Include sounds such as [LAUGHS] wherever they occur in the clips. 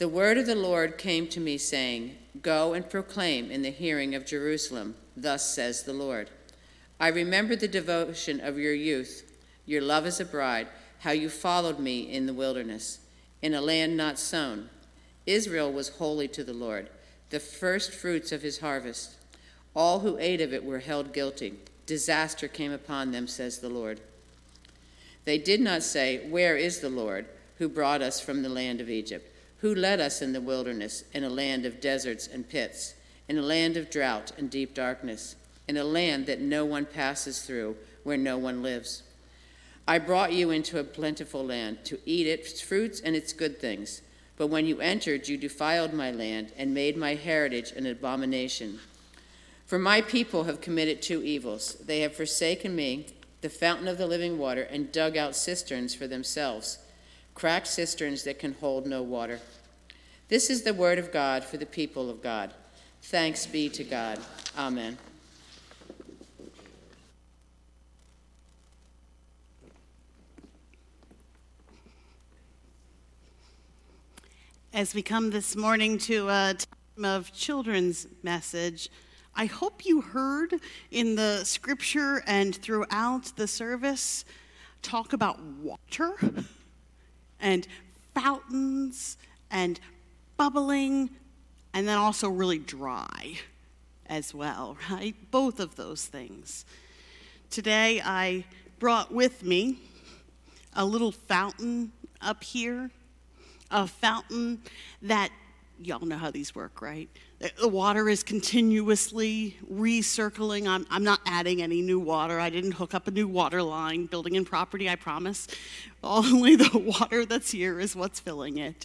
The word of the Lord came to me, saying, Go and proclaim in the hearing of Jerusalem, Thus says the Lord. I remember the devotion of your youth, your love as a bride, how you followed me in the wilderness, in a land not sown. Israel was holy to the Lord, the first fruits of his harvest. All who ate of it were held guilty. Disaster came upon them, says the Lord. They did not say, Where is the Lord who brought us from the land of Egypt? Who led us in the wilderness, in a land of deserts and pits, in a land of drought and deep darkness, in a land that no one passes through, where no one lives? I brought you into a plentiful land to eat its fruits and its good things. But when you entered, you defiled my land and made my heritage an abomination. For my people have committed two evils. They have forsaken me, the fountain of the living water, and dug out cisterns for themselves cracked cisterns that can hold no water. This is the word of God for the people of God. Thanks be to God. Amen. As we come this morning to a time of children's message, I hope you heard in the scripture and throughout the service talk about water [LAUGHS] and fountains and bubbling, and then also really dry as well, [LAUGHS] right? Both of those things. Today I brought with me a little fountain up here, a fountain that y'all know how these work, right? The water is continuously recircling. I'm, I'm not adding any new water. I didn't hook up a new water line, building in property, I promise. Only the [LAUGHS] water that's here is what's filling it.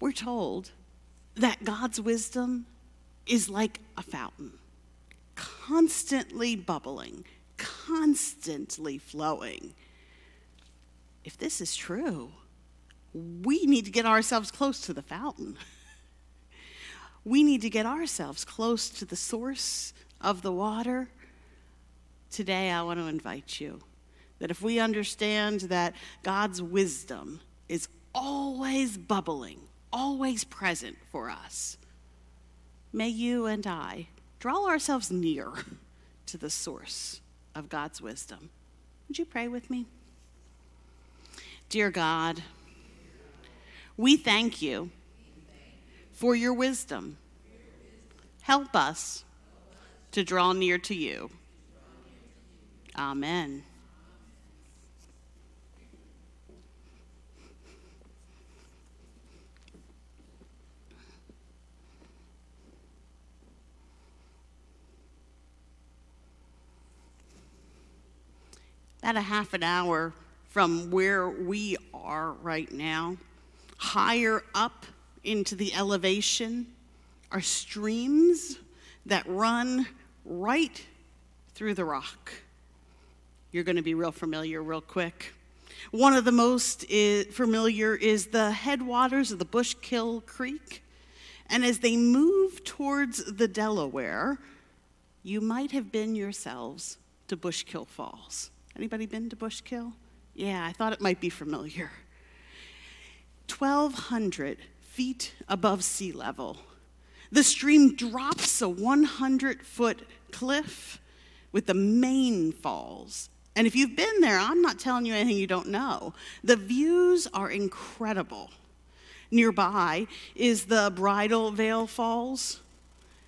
We're told that God's wisdom is like a fountain, constantly bubbling, constantly flowing. If this is true, we need to get ourselves close to the fountain. [LAUGHS] We need to get ourselves close to the source of the water. Today, I want to invite you that if we understand that God's wisdom is always bubbling, always present for us, may you and I draw ourselves near to the source of God's wisdom. Would you pray with me? Dear God, we thank you for your wisdom. Help us to draw near to you. Amen. About a half an hour from where we are right now higher up into the elevation are streams that run right through the rock. You're going to be real familiar real quick. One of the most familiar is the headwaters of the Bushkill Creek. And as they move towards the Delaware, you might have been yourselves to Bushkill Falls. Anybody been to Bushkill? Yeah, I thought it might be familiar. 1,200 feet above sea level. The stream drops a 100 foot cliff with the main falls. And if you've been there, I'm not telling you anything you don't know. The views are incredible. Nearby is the Bridal Veil Falls,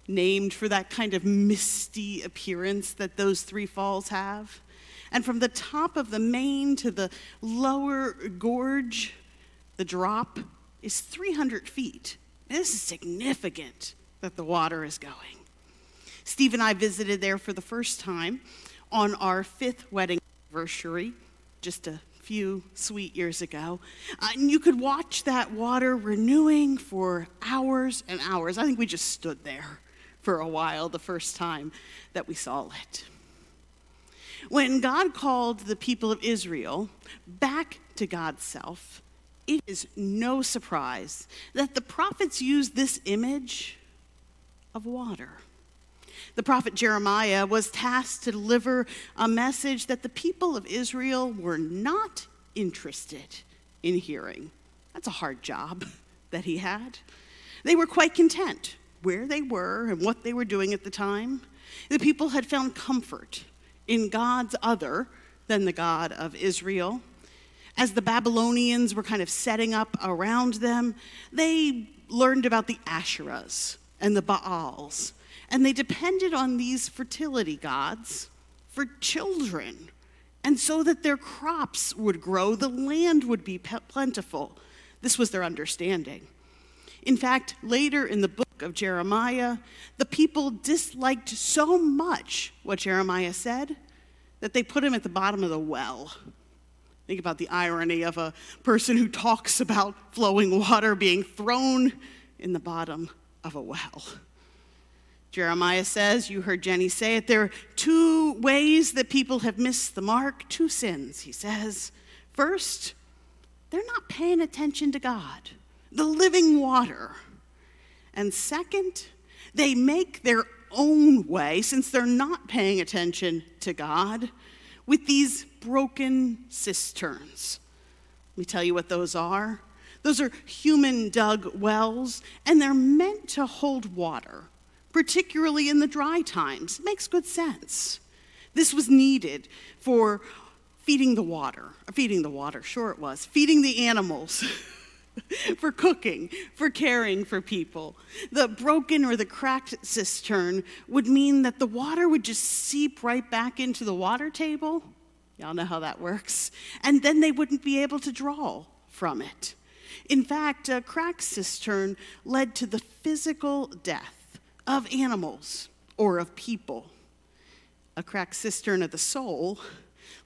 named for that kind of misty appearance that those three falls have. And from the top of the main to the lower gorge, the drop is 300 feet. This is significant that the water is going. Steve and I visited there for the first time on our fifth wedding anniversary, just a few sweet years ago. Uh, and you could watch that water renewing for hours and hours. I think we just stood there for a while the first time that we saw it. When God called the people of Israel back to God's self, it is no surprise that the prophets used this image of water. The prophet Jeremiah was tasked to deliver a message that the people of Israel were not interested in hearing. That's a hard job [LAUGHS] that he had. They were quite content where they were and what they were doing at the time. The people had found comfort in gods other than the God of Israel. As the Babylonians were kind of setting up around them, they learned about the Asherahs and the Baals, and they depended on these fertility gods for children. And so that their crops would grow, the land would be plentiful. This was their understanding. In fact, later in the book of Jeremiah, the people disliked so much what Jeremiah said that they put him at the bottom of the well. Think about the irony of a person who talks about flowing water being thrown in the bottom of a well. Jeremiah says, you heard Jenny say it, there are two ways that people have missed the mark, two sins, he says. First, they're not paying attention to God, the living water. And second, they make their own way, since they're not paying attention to God, with these broken cisterns. Let me tell you what those are. Those are human dug wells, and they're meant to hold water, particularly in the dry times. It makes good sense. This was needed for feeding the water, uh, feeding the water, sure it was, feeding the animals. [LAUGHS] for cooking, for caring for people. The broken or the cracked cistern would mean that the water would just seep right back into the water table. Y'all know how that works. And then they wouldn't be able to draw from it. In fact, uh, a cracked cistern led to the physical death of animals or of people. A cracked cistern of the soul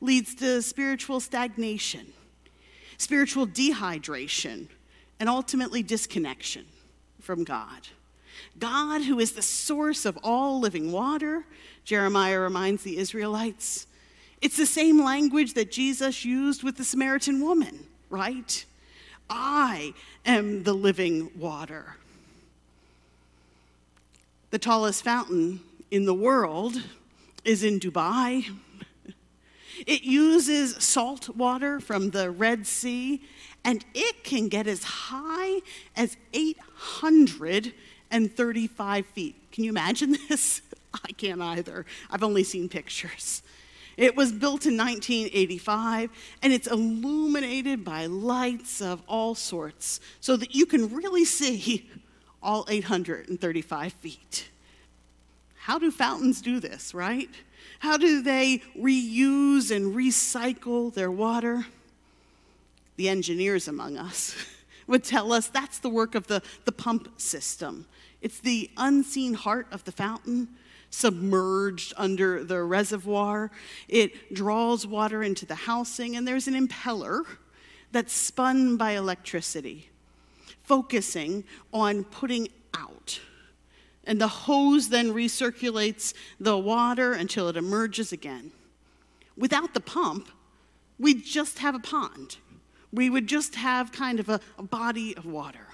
leads to spiritual stagnation, spiritual dehydration, and ultimately disconnection from God. God, who is the source of all living water, Jeremiah reminds the Israelites. It's the same language that Jesus used with the Samaritan woman, right? I am the living water. The tallest fountain in the world is in Dubai. It uses salt water from the Red Sea, and it can get as high as 835 feet. Can you imagine [LAUGHS] this? I can't either. I've only seen pictures. It was built in 1985 and it's illuminated by lights of all sorts so that you can really see all 835 feet. How do fountains do this, right? How do they reuse and recycle their water? The engineers among us [LAUGHS] would tell us that's the work of the, the pump system. It's the unseen heart of the fountain submerged under the reservoir. It draws water into the housing, and there's an impeller that's spun by electricity, focusing on putting out. And the hose then recirculates the water until it emerges again. Without the pump, we'd just have a pond. We would just have kind of a, a body of water.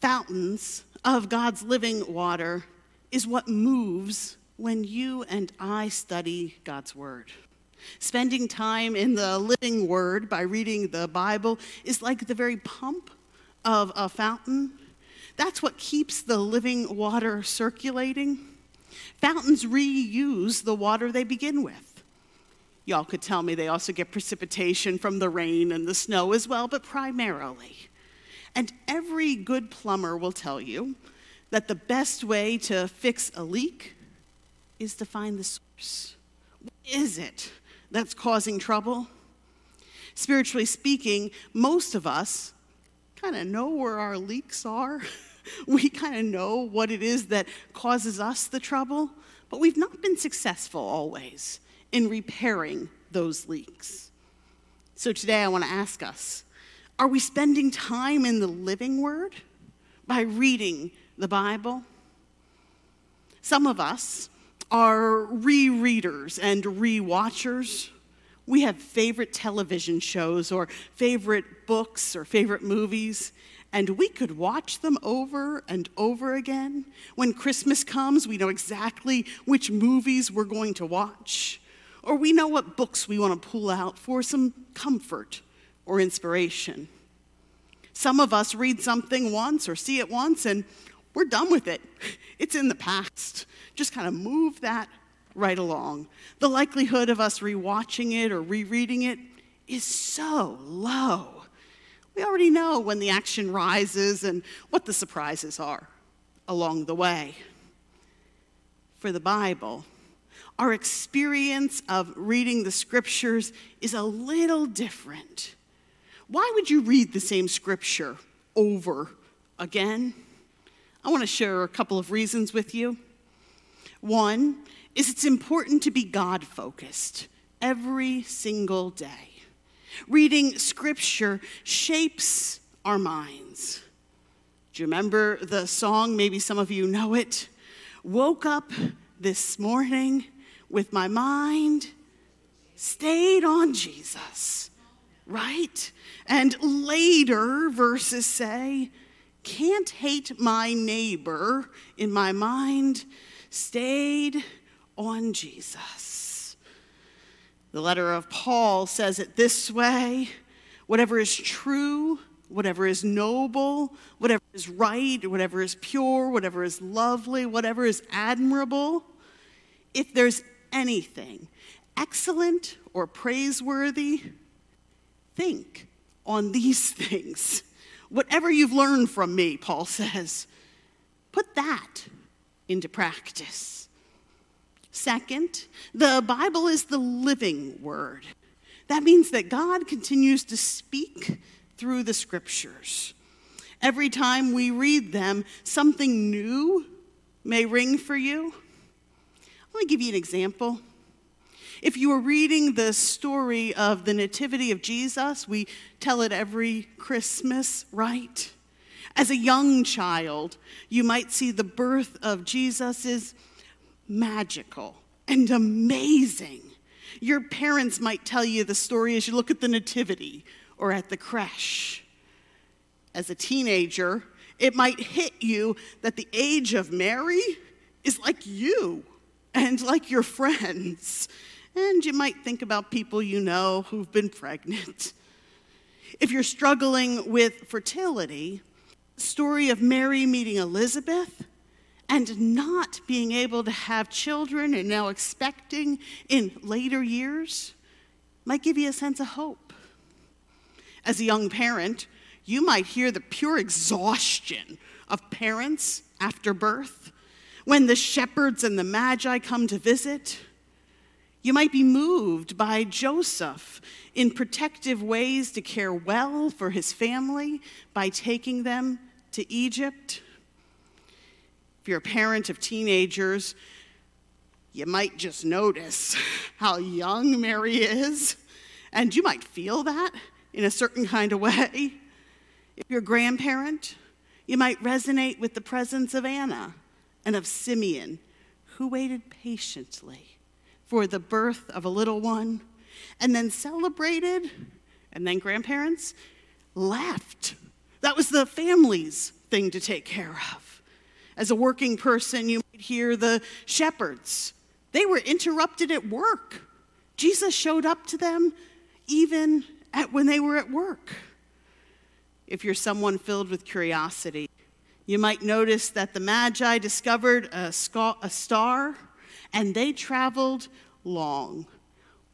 Fountains of God's living water is what moves when you and I study God's Word. Spending time in the living Word by reading the Bible is like the very pump of a fountain. That's what keeps the living water circulating. Fountains reuse the water they begin with. Y'all could tell me they also get precipitation from the rain and the snow as well, but primarily. And every good plumber will tell you that the best way to fix a leak is to find the source. What is it that's causing trouble? Spiritually speaking, most of us kind of know where our leaks are. [LAUGHS] we kind of know what it is that causes us the trouble, but we've not been successful always in repairing those leaks. So today I want to ask us are we spending time in the living word by reading the Bible. Some of us are rereaders and rewatchers. We have favorite television shows or favorite books or favorite movies, and we could watch them over and over again. When Christmas comes, we know exactly which movies we're going to watch, or we know what books we want to pull out for some comfort or inspiration. Some of us read something once or see it once and we're done with it. It's in the past. Just kind of move that right along. The likelihood of us rewatching it or rereading it is so low. We already know when the action rises and what the surprises are along the way. For the Bible, our experience of reading the scriptures is a little different. Why would you read the same scripture over again? I want to share a couple of reasons with you. One is it's important to be God focused every single day. Reading scripture shapes our minds. Do you remember the song? Maybe some of you know it. Woke up this morning with my mind stayed on Jesus, right? And later, verses say, can't hate my neighbor in my mind, stayed on Jesus. The letter of Paul says it this way whatever is true, whatever is noble, whatever is right, whatever is pure, whatever is lovely, whatever is admirable, if there's anything excellent or praiseworthy, think on these [LAUGHS] things. Whatever you've learned from me, Paul [LAUGHS] says, put that into practice. Second, the Bible is the living word. That means that God continues to speak through the scriptures. Every time we read them, something new may ring for you. Let me give you an example. If you were reading the story of the Nativity of Jesus, we tell it every Christmas, right? As a young child, you might see the birth of Jesus is magical and amazing. Your parents might tell you the story as you look at the Nativity or at the creche. As a teenager, it might hit you that the age of Mary is like you and like your friends. And you might think about people you know who've been pregnant. If you're struggling with fertility, story of Mary meeting Elizabeth and not being able to have children and now expecting in later years might give you a sense of hope. As a young parent, you might hear the pure exhaustion of parents after birth when the shepherds and the magi come to visit you might be moved by Joseph in protective ways to care well for his family by taking them to Egypt. If you're a parent of teenagers, you might just notice [LAUGHS] how young Mary is, and you might feel that in a certain kind of way. If you're a grandparent, you might resonate with the presence of Anna and of Simeon, who waited patiently for the birth of a little one, and then celebrated, and then grandparents left. That was the family's thing to take care of. As a working person, you might hear the shepherds. They were interrupted at work. Jesus showed up to them even at, when they were at work. If you're someone filled with curiosity, you might notice that the Magi discovered a, a star and they traveled long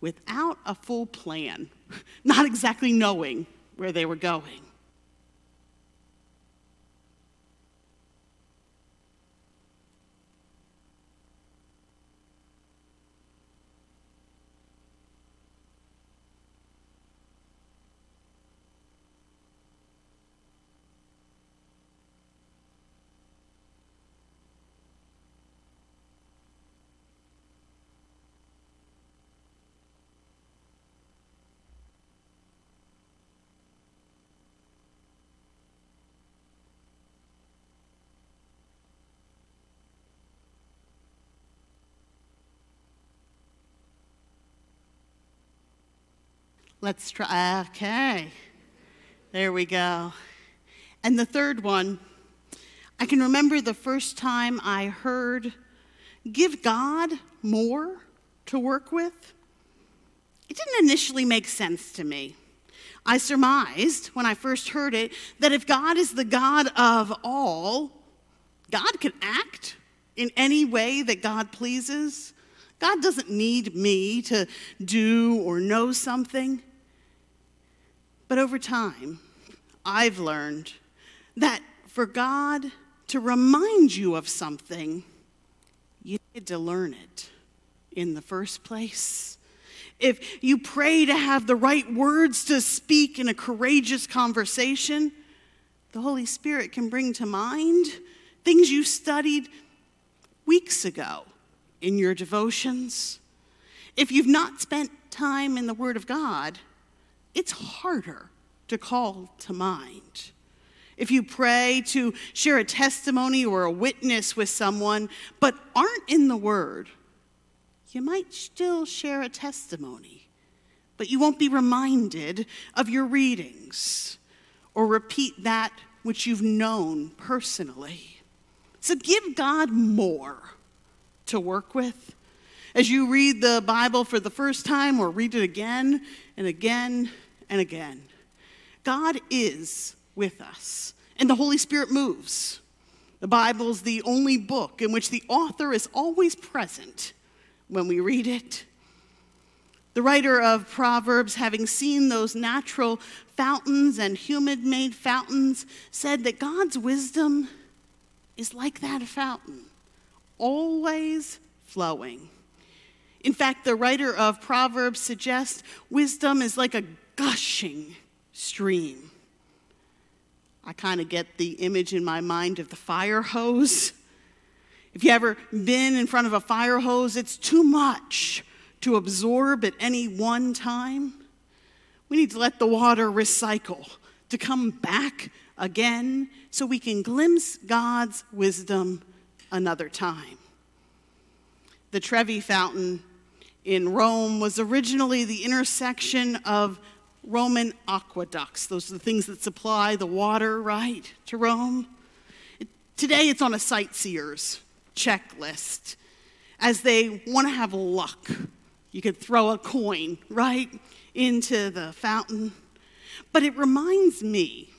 without a full plan, [LAUGHS] not exactly knowing where they were going. Let's try. Okay. There we go. And the third one, I can remember the first time I heard, give God more to work with. It didn't initially make sense to me. I surmised when I first heard it that if God is the God of all, God can act in any way that God pleases. God doesn't need me to do or know something. But over time, I've learned that for God to remind you of something, you need to learn it in the first place. If you pray to have the right words to speak in a courageous conversation, the Holy Spirit can bring to mind things you studied weeks ago in your devotions. If you've not spent time in the Word of God, it's harder to call to mind. If you pray to share a testimony or a witness with someone, but aren't in the Word, you might still share a testimony, but you won't be reminded of your readings or repeat that which you've known personally. So give God more to work with. As you read the Bible for the first time or read it again and again and again, God is with us, and the Holy Spirit moves. The Bible's the only book in which the author is always present when we read it. The writer of Proverbs, having seen those natural fountains and human made fountains, said that God's wisdom is like that fountain, always flowing. In fact, the writer of Proverbs suggests wisdom is like a gushing stream. I kind of get the image in my mind of the fire hose. If you ever been in front of a fire hose, it's too much to absorb at any one time. We need to let the water recycle, to come back again, so we can glimpse God's wisdom another time. The Trevi Fountain in Rome was originally the intersection of Roman aqueducts. Those are the things that supply the water, right, to Rome. Today it's on a sightseer's checklist. As they want to have luck, you could throw a coin right into the fountain. But it reminds me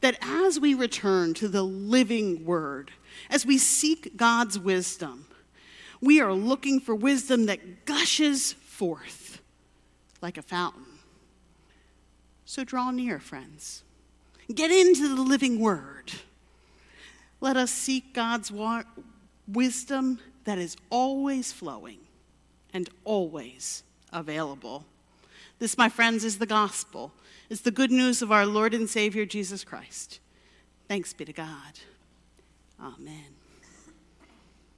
that as we return to the living word, as we seek God's wisdom, we are looking for wisdom that gushes forth like a fountain. So draw near, friends. Get into the living word. Let us seek God's wa- wisdom that is always flowing and always available. This, my friends, is the gospel. It's the good news of our Lord and Savior Jesus Christ. Thanks be to God. Amen.